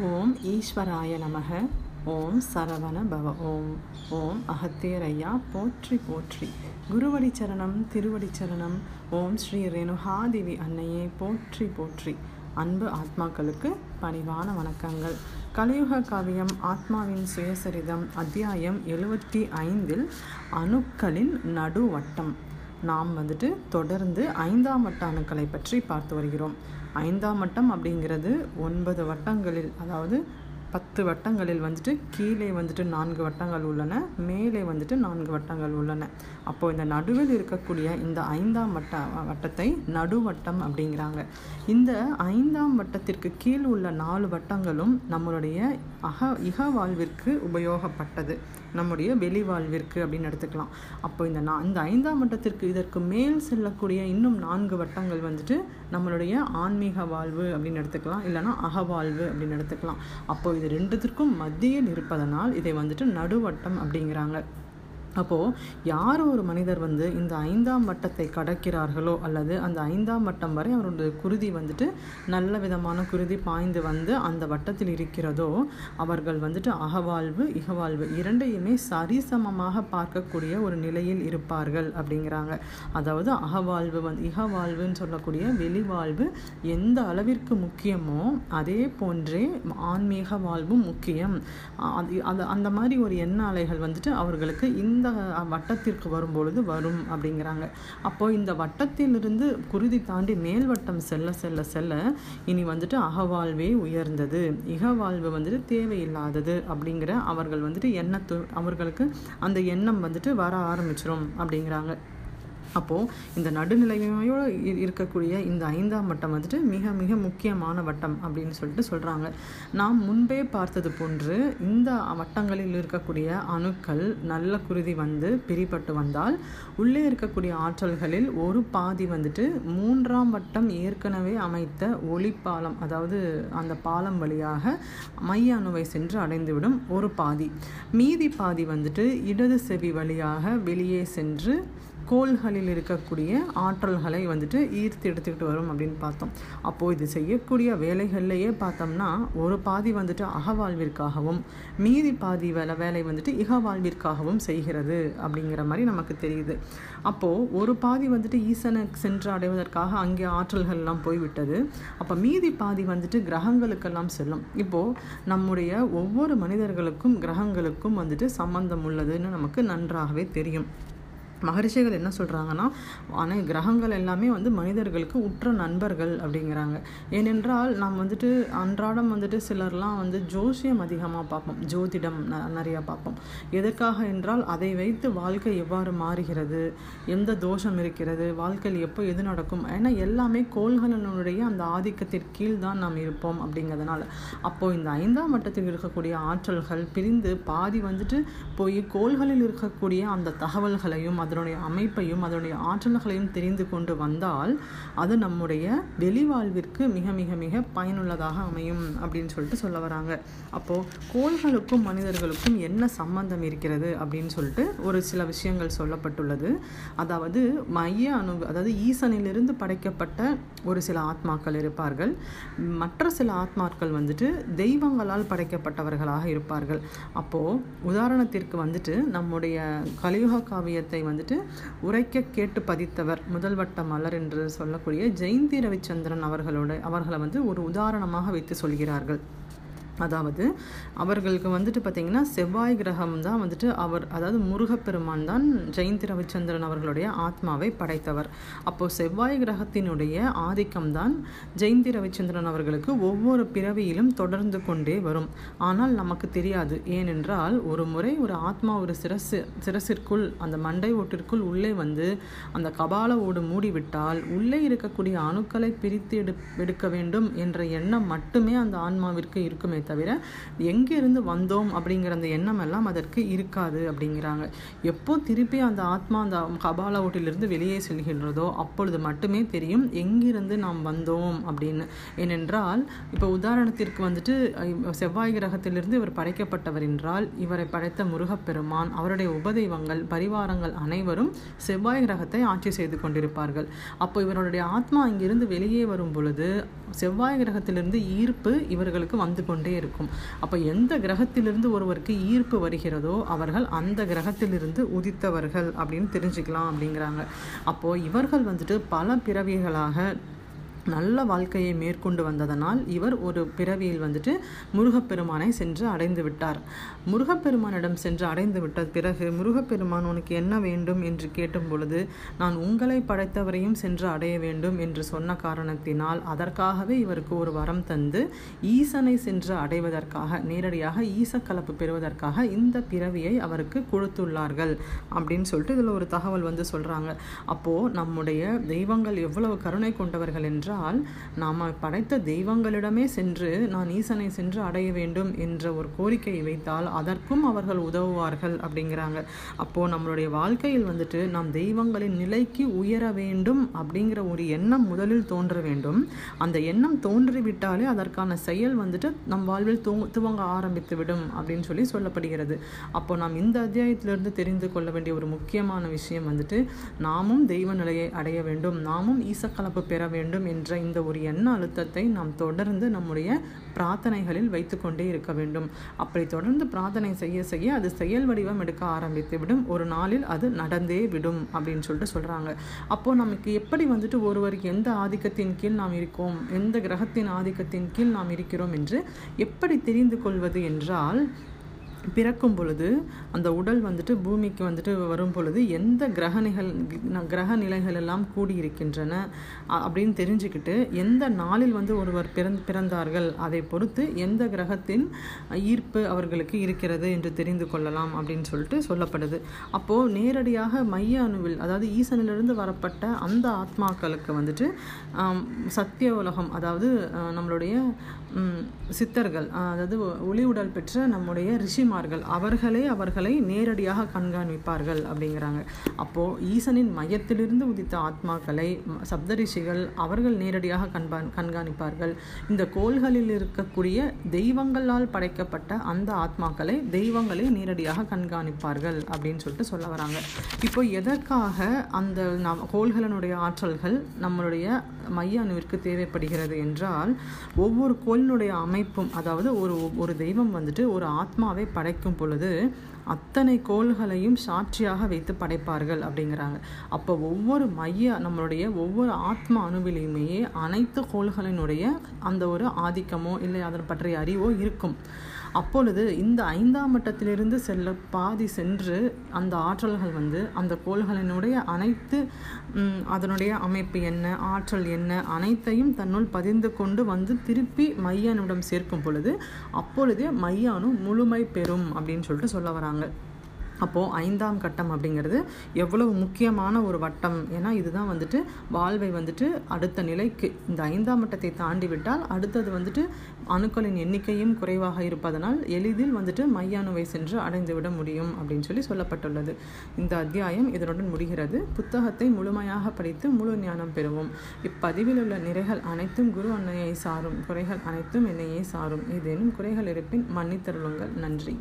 ஓம் ஈஸ்வராய நமக. ஓம் சரவண பவ. ஓம். ஓம் அகத்தேரையா போற்றி போற்றி. குருவடி சரணம் திருவடி சரணம். ஓம் ஸ்ரீ ரேணுகாதேவி அன்னையே. போற்றி போற்றி. அன்பு ஆத்மாக்களுக்கு பணிவான வணக்கங்கள். கலியுக காவியம் ஆத்மாவின் சுயசரிதம் அத்தியாயம் எழுபத்தி ஐந்தில் அணுக்களின் நடுவட்டம். நாம் வந்துட்டு தொடர்ந்து ஐந்தாம் வட்ட அணுக்களை பற்றி பார்த்து வருகிறோம். ஐந்தாம் வட்டம் அப்படிங்கிறது ஒன்பது வட்டங்களில் அதாவது பத்து வட்டங்களில் வந்துட்டு கீழே வந்துட்டு நான்கு வட்டங்கள் உள்ளன மேலே வந்துட்டு நான்கு வட்டங்கள் உள்ளன. அப்போது இந்த நடுவில் இருக்கக்கூடிய இந்த ஐந்தாம் வட்ட வட்டத்தை நடுவட்டம் அப்படிங்கிறாங்க. இந்த ஐந்தாம் வட்டத்திற்கு கீழ் உள்ள நாலு வட்டங்களும் நம்மளுடைய அக இக வாழ்விற்கு உபயோகப்பட்டது. நம்முடைய வெளி வாழ்விற்கு அப்படின்னு எடுத்துக்கலாம். அப்போ இந்த நான் இந்த ஐந்தாம் வட்டத்திற்கு இதற்கு மேல் செல்லக்கூடிய இன்னும் நான்கு வட்டங்கள் வந்துட்டு நம்மளுடைய ஆன்மீக வாழ்வு அப்படின்னு எடுத்துக்கலாம். இல்லைனா அகவாழ்வு அப்படின்னு எடுத்துக்கலாம். அப்போ இது ரெண்டுத்திற்கும் மத்தியில் இருப்பதனால் இதை வந்துட்டு நடுவட்டம் அப்படிங்கிறாங்க. அப்போது யார் ஒரு மனிதர் வந்து இந்த ஐந்தாம் வட்டத்தை கடக்கிறார்களோ அல்லது அந்த ஐந்தாம் வட்டம் வரை அவருடைய குருதி வந்துட்டு நல்ல விதமான குருதி பாய்ந்து வந்து அந்த வட்டத்தில் இருக்கிறதோ அவர்கள் வந்துட்டு அகவாழ்வு இகவாழ்வு இரண்டையுமே சரிசமமாக பார்க்கக்கூடிய ஒரு நிலையில் இருப்பார்கள் அப்படிங்கிறாங்க. அதாவது அகவாழ்வு வந்து இகவாழ்வுன்னு சொல்லக்கூடிய வெளிவாழ்வு எந்த அளவிற்கு முக்கியமோ அதே போன்றே ஆன்மீக வாழ்வும் முக்கியம். அது அந்த மாதிரி ஒரு எண்ண அலைகள் வந்துட்டு அவர்களுக்கு இந்த வட்டத்திற்கு வரும்பொழுது வரும் அப்படிங்கிறாங்க. அப்போது இந்த வட்டத்திலிருந்து குருதி தாண்டி மேல் வட்டம் செல்ல செல்ல செல்ல இனி வந்துட்டு அகவாழ்வே உயர்ந்தது. இகவாழ்வு வந்துட்டு தேவையில்லாதது அப்படிங்கிற அவர்கள் வந்துட்டு எண்ணத்து அவர்களுக்கு அந்த எண்ணம் வந்துட்டு வர ஆரம்பிச்சிடும் அப்படிங்கிறாங்க. அப்போது இந்த நடுநிலைமையோடு இருக்கக்கூடிய இந்த ஐந்தாம் வட்டம் வந்துட்டு மிக மிக முக்கியமான வட்டம் அப்படின்னு சொல்லிட்டு சொல்கிறாங்க நாம் முன்பே பார்த்தது போன்று இந்த வட்டங்களில் இருக்கக்கூடிய அணுக்கள் நல்ல குருதி வந்து பிரிப்பட்டு வந்தால் உள்ளே இருக்கக்கூடிய ஆற்றல்களில் ஒரு பாதி வந்துட்டு மூன்றாம் வட்டம் ஏற்கனவே அமைத்த ஒளிப்பாலம் அதாவது அந்த பாலம் வழியாக மைய அணுவை சென்று அடைந்துவிடும் ஒரு பாதி. மீதி பாதி வந்துட்டு இடது செவி வழியாக வெளியே சென்று கோள்களில் இருக்கக்கூடிய ஆற்றல்களை வந்துட்டு ஈர்த்து எடுத்துக்கிட்டு வரும் அப்படின்னு பார்த்தோம். அப்போது இது செய்யக்கூடிய வேலைகள்லையே பார்த்தோம்னா ஒரு பாதி வந்துட்டு அகவாழ்விற்காகவும் மீதி பாதி வேலை வேலை வந்துட்டு இகவாழ்விற்காகவும் செய்கிறது அப்படிங்கிற மாதிரி நமக்கு தெரியுது. அப்போது ஒரு பாதி வந்துட்டு ஈசனை சென்று அடைவதற்காக அங்கே ஆற்றல்கள்லாம் போய்விட்டது. அப்போ மீதி பாதி வந்துட்டு கிரகங்களுக்கெல்லாம் செல்லும். இப்போது நம்முடைய ஒவ்வொரு மனிதர்களுக்கும் கிரகங்களுக்கும் வந்துட்டு சம்பந்தம் உள்ளதுன்னு நமக்கு நன்றாகவே தெரியும். மகரிஷிகள் என்ன சொல்கிறாங்கன்னா ஆனால் கிரகங்கள் எல்லாமே வந்து மனிதர்களுக்கு உற்ற நண்பர்கள் அப்படிங்கிறாங்க. ஏனென்றால் நாம் வந்துட்டு அன்றாடம் வந்துட்டு சிலர்லாம் வந்து ஜோசியம் அதிகமாக பார்ப்போம். ஜோதிடம் ந நிறையா பார்ப்போம். எதற்காக என்றால் அதை வைத்து வாழ்க்கை எவ்வாறு மாறுகிறது? எந்த தோஷம் இருக்கிறது? வாழ்க்கையில் எப்போ எது நடக்கும்? ஏன்னா எல்லாமே கோள்களினுடைய அந்த ஆதிக்கத்திற்கு கீழ் தான் நாம் இருப்போம் அப்படிங்கிறதுனால. அப்போது இந்த ஐந்தாம் வட்டத்தில் இருக்கக்கூடிய ஆற்றல்கள் பிரிந்து பாதி வந்துட்டு போய் கோள்களில் இருக்கக்கூடிய அந்த தகவல்களையும் அதனுடைய அமைப்பையும் அதனுடைய ஆற்றல்களையும் தெரிந்து கொண்டு வந்தால் அது நம்முடைய வெளிவாழ்விற்கு மிக மிக மிக பயனுள்ளதாக அமையும் அப்படின்னு சொல்லிட்டு சொல்ல வராங்க. அப்போது கோள்களுக்கும் மனிதர்களுக்கும் என்ன சம்பந்தம் இருக்கிறது அப்படின்னு சொல்லிட்டு ஒரு சில விஷயங்கள் சொல்லப்பட்டுள்ளது. அதாவது மைய அணு அதாவது ஈசனிலிருந்து படைக்கப்பட்ட ஒரு சில ஆத்மாக்கள் இருப்பார்கள். மற்ற சில ஆத்மாக்கள் வந்துட்டு தெய்வங்களால் படைக்கப்பட்டவர்களாக இருப்பார்கள். அப்போது உதாரணத்திற்கு வந்துட்டு நம்முடைய கலியுக காவியத்தை வந்து வந்துட்டு உரைக்க கேட்டு பதித்தவர் முதல்வட்ட மலர் என்று சொல்லக்கூடிய ஜெயந்தி ரவிச்சந்திரன் அவர்களோட அவர்களை வந்து ஒரு உதாரணமாக வைத்து சொல்கிறார்கள். அதாவது அவர்களுக்கு வந்துட்டு பார்த்திங்கன்னா செவ்வாய் கிரகம் தான் வந்துட்டு அவர் அதாவது முருகப்பெருமான் தான் ஜெயந்தி ரவிச்சந்திரன் அவர்களுடைய ஆத்மாவை படைத்தவர். அப்போது செவ்வாய் கிரகத்தினுடைய ஆதிக்கம் தான் ஜெயந்தி ரவிச்சந்திரன் அவர்களுக்கு ஒவ்வொரு பிறவியிலும் தொடர்ந்து கொண்டே வரும். ஆனால் நமக்கு தெரியாது. ஏனென்றால் ஒரு முறை ஒரு ஆத்மா ஒரு சிரசு சிரசிற்குள் அந்த மண்டை ஓட்டிற்குள் உள்ளே வந்து அந்த கபால ஓடு மூடிவிட்டால் உள்ளே இருக்கக்கூடிய அணுக்களை பிரித்து எடு எடுக்க வேண்டும் என்ற எண்ணம் மட்டுமே அந்த ஆன்மாவிற்கு இருக்குமே தவிர எங்கேருந்து வந்தோம்? அப்படிங்கிற அந்த எண்ணம் எல்லாம் அதற்கு இருக்காது அப்படிங்கிறாங்க. எப்போ திருப்பி அந்த ஆத்மா அந்த கபால ஓட்டிலிருந்து வெளியே செல்கின்றதோ அப்பொழுது மட்டுமே தெரியும் எங்கிருந்து நாம் வந்தோம்? அப்படின்னு. ஏனென்றால் இப்போ உதாரணத்திற்கு வந்துட்டு செவ்வாய் கிரகத்திலிருந்து இவர் படைக்கப்பட்டவர் என்றால் இவரை படைத்த முருகப்பெருமான் அவருடைய உபதெய்வங்கள் பரிவாரங்கள் அனைவரும் செவ்வாய் கிரகத்தை ஆட்சி செய்து கொண்டிருப்பார்கள். அப்போ இவருடைய ஆத்மா இங்கிருந்து வெளியே வரும் பொழுது செவ்வாய் கிரகத்திலிருந்து ஈர்ப்பு இவர்களுக்கு வந்து கொண்டே இருக்கும். அப்போ எந்த கிரகத்திலிருந்து ஒருவருக்கு ஈர்ப்பு வருகிறதோ அவர்கள் அந்த கிரகத்திலிருந்து உதித்தவர்கள் அப்படின்னு தெரிஞ்சுக்கலாம் அப்படிங்கிறாங்க. அப்போது இவர்கள் வந்துட்டு பல பிறவிகளாக நல்ல வாழ்க்கையை மேற்கொண்டு வந்ததனால் இவர் ஒரு பிறவியில் வந்துட்டு முருகப்பெருமானை சென்று அடைந்து விட்டார். முருகப்பெருமானிடம் சென்று அடைந்து விட்ட பிறகு முருகப்பெருமான் உனக்கு என்ன வேண்டும்? என்று கேட்டும் பொழுது நான் உங்களை படைத்தவரையும் சென்று அடைய வேண்டும் என்று சொன்ன காரணத்தினால் அதற்காகவே இவருக்கு ஒரு வரம் தந்து ஈசனை சென்று அடைவதற்காக நேரடியாக ஈசக்கலப்பு பெறுவதற்காக இந்த பிறவியை அவருக்கு கொடுத்துள்ளார்கள் அப்படின்னு சொல்லிட்டு இதில் ஒரு தகவல் வந்து சொல்கிறாங்க அப்போது நம்முடைய தெய்வங்கள் எவ்வளவு கருணை கொண்டவர்கள் என்று என்றால் நாம் படைத்த தெய்வங்களிடமே சென்று நான் ஈசனை சென்று அடைய வேண்டும் என்ற ஒரு கோரிக்கையை வைத்தால் அதற்கும் அவர்கள் உதவுவார்கள் அப்படிங்கிறாங்க. அப்போது நம்மளுடைய வாழ்க்கையில் வந்துட்டு நாம் தெய்வங்களின் நிலைக்கு உயர வேண்டும் அப்படிங்கிற ஒரு எண்ணம் முதலில் தோன்ற வேண்டும். அந்த எண்ணம் தோன்றிவிட்டாலே அதற்கான செயல் வந்துட்டு நம் வாழ்வில் தூ துவங்க ஆரம்பித்து விடும் அப்படின்னு சொல்லி சொல்லப்படுகிறது. அப்போ நாம் இந்த அத்தியாயத்திலிருந்து தெரிந்து கொள்ள வேண்டிய ஒரு முக்கியமான விஷயம் வந்துட்டு நாமும் தெய்வ நிலையை அடைய வேண்டும். நாமும் ஈசக்கலப்பு பெற வேண்டும் என்ற இந்த ஒரு எண்ண அழுத்தத்தை நாம் தொடர்ந்து நம்முடைய பிரார்த்தனைகளில் வைத்துக்கொண்டே இருக்க வேண்டும். அப்படி தொடர்ந்து பிரார்த்தனை செய்ய செய்ய அது செயல் வடிவம் எடுக்க ஆரம்பித்து விடும் ஒரு நாளில் அது நடந்தே விடும் அப்படின்னு சொல்லிட்டு சொல்கிறாங்க அப்போது நமக்கு எப்படி வந்துட்டு ஒருவருக்கு எந்த ஆதிக்கத்தின் கீழ் நாம் இருக்கோம் எந்த கிரகத்தின் ஆதிக்கத்தின் கீழ் நாம் இருக்கிறோம் என்று எப்படி தெரிந்து கொள்வது என்றால் பிறக்கும் பொழுது அந்த உடல் வந்துட்டு பூமிக்கு வந்துட்டு வரும் பொழுது எந்த கிரக நிகழ் கிரக நிலைகள் எல்லாம் கூடியிருக்கின்றன அப்படின்னு தெரிஞ்சுக்கிட்டு எந்த நாளில் வந்து ஒருவர் பிறந் பிறந்தார்கள் அதை பொறுத்து எந்த கிரகத்தின் ஈர்ப்பு அவர்களுக்கு இருக்கிறது என்று தெரிந்து கொள்ளலாம் அப்படின்னு சொல்லிட்டு சொல்லப்படுது. அப்போது நேரடியாக மைய அணுவில் அதாவது ஈசனிலிருந்து வரப்பட்ட அந்த ஆத்மாக்களுக்கு வந்துட்டு சத்திய உலகம் அதாவது நம்மளுடைய சித்தர்கள் அதாவது ஒளி உடல் பெற்ற நம்முடைய ரிஷிமா ரிஷிமார்கள் அவர்களே அவர்களை நேரடியாக கண்காணிப்பார்கள் அப்படிங்கிறாங்க. அப்போது ஈசனின் மையத்திலிருந்து உதித்த ஆத்மாக்களை சப்தரிஷிகள் அவர்கள் நேரடியாக கண்பா கண்காணிப்பார்கள். இந்த கோள்களில் இருக்கக்கூடிய தெய்வங்களால் படைக்கப்பட்ட அந்த ஆத்மாக்களை தெய்வங்களே நேரடியாக கண்காணிப்பார்கள் அப்படின்னு சொல்லிட்டு சொல்ல வராங்க. இப்போ எதற்காக அந்த நம் கோள்களினுடைய ஆற்றல்கள் நம்மளுடைய மைய அணுவிற்கு தேவைப்படுகிறது என்றால் ஒவ்வொரு கோளினுடைய அமைப்பும் அதாவது ஒரு ஒரு தெய்வம் வந்துட்டு ஒரு ஆத்மாவை படைக்கும் பொழுது அத்தனை கோள்களையும் சாட்சியாக வைத்து படைப்பார்கள் அப்படிங்கிறாங்க. அப்போ ஒவ்வொரு மைய நம்மளுடைய ஒவ்வொரு ஆத்ம அணுவிலையுமே அனைத்து கோள்களினுடைய அந்த ஒரு ஆதிக்கமோ இல்லை அதன் பற்றிய அறிவோ இருக்கும். அப்பொழுது இந்த ஐந்தாம் மட்டத்திலிருந்து செல்ல பாதி சென்று அந்த ஆற்றல்கள் வந்து அந்த கோள்களினுடைய அனைத்து அதனுடைய அமைப்பு என்ன ஆற்றல் என்ன அனைத்தையும் தன்னுள் பதிந்து கொண்டு வந்து திருப்பி மையானுடன் சேர்க்கும் பொழுது அப்பொழுதே மையானும் முழுமை பெறும் அப்படின்னு சொல்லிட்டு சொல்ல வராங்க. அப்போது ஐந்தாம் கட்டம் அப்படிங்கிறது எவ்வளவு முக்கியமான ஒரு வட்டம்? ஏன்னா இதுதான் வந்துட்டு வாழ்வை வந்துட்டு அடுத்த நிலைக்கு இந்த ஐந்தாம் வட்டத்தை தாண்டி விட்டால் அடுத்தது வந்துட்டு அணுக்களின் எண்ணிக்கையும் குறைவாக இருப்பதனால் எளிதில் வந்துட்டு மையானுவை சென்று அடைந்து விட முடியும் அப்படின்னு சொல்லி சொல்லப்பட்டுள்ளது. இந்த அத்தியாயம் இதனுடன் முடிகிறது. புத்தகத்தை முழுமையாக படித்து முழு ஞானம் பெறுவோம். இப்பதிவில் உள்ள நிறைகள் அனைத்தும் குரு அன்னையை சாரும். குறைகள் அனைத்தும் என்னையே சாரும். ஏதேனும் குறைகள் இருப்பின் மன்னித்தருளுங்கள். நன்றி.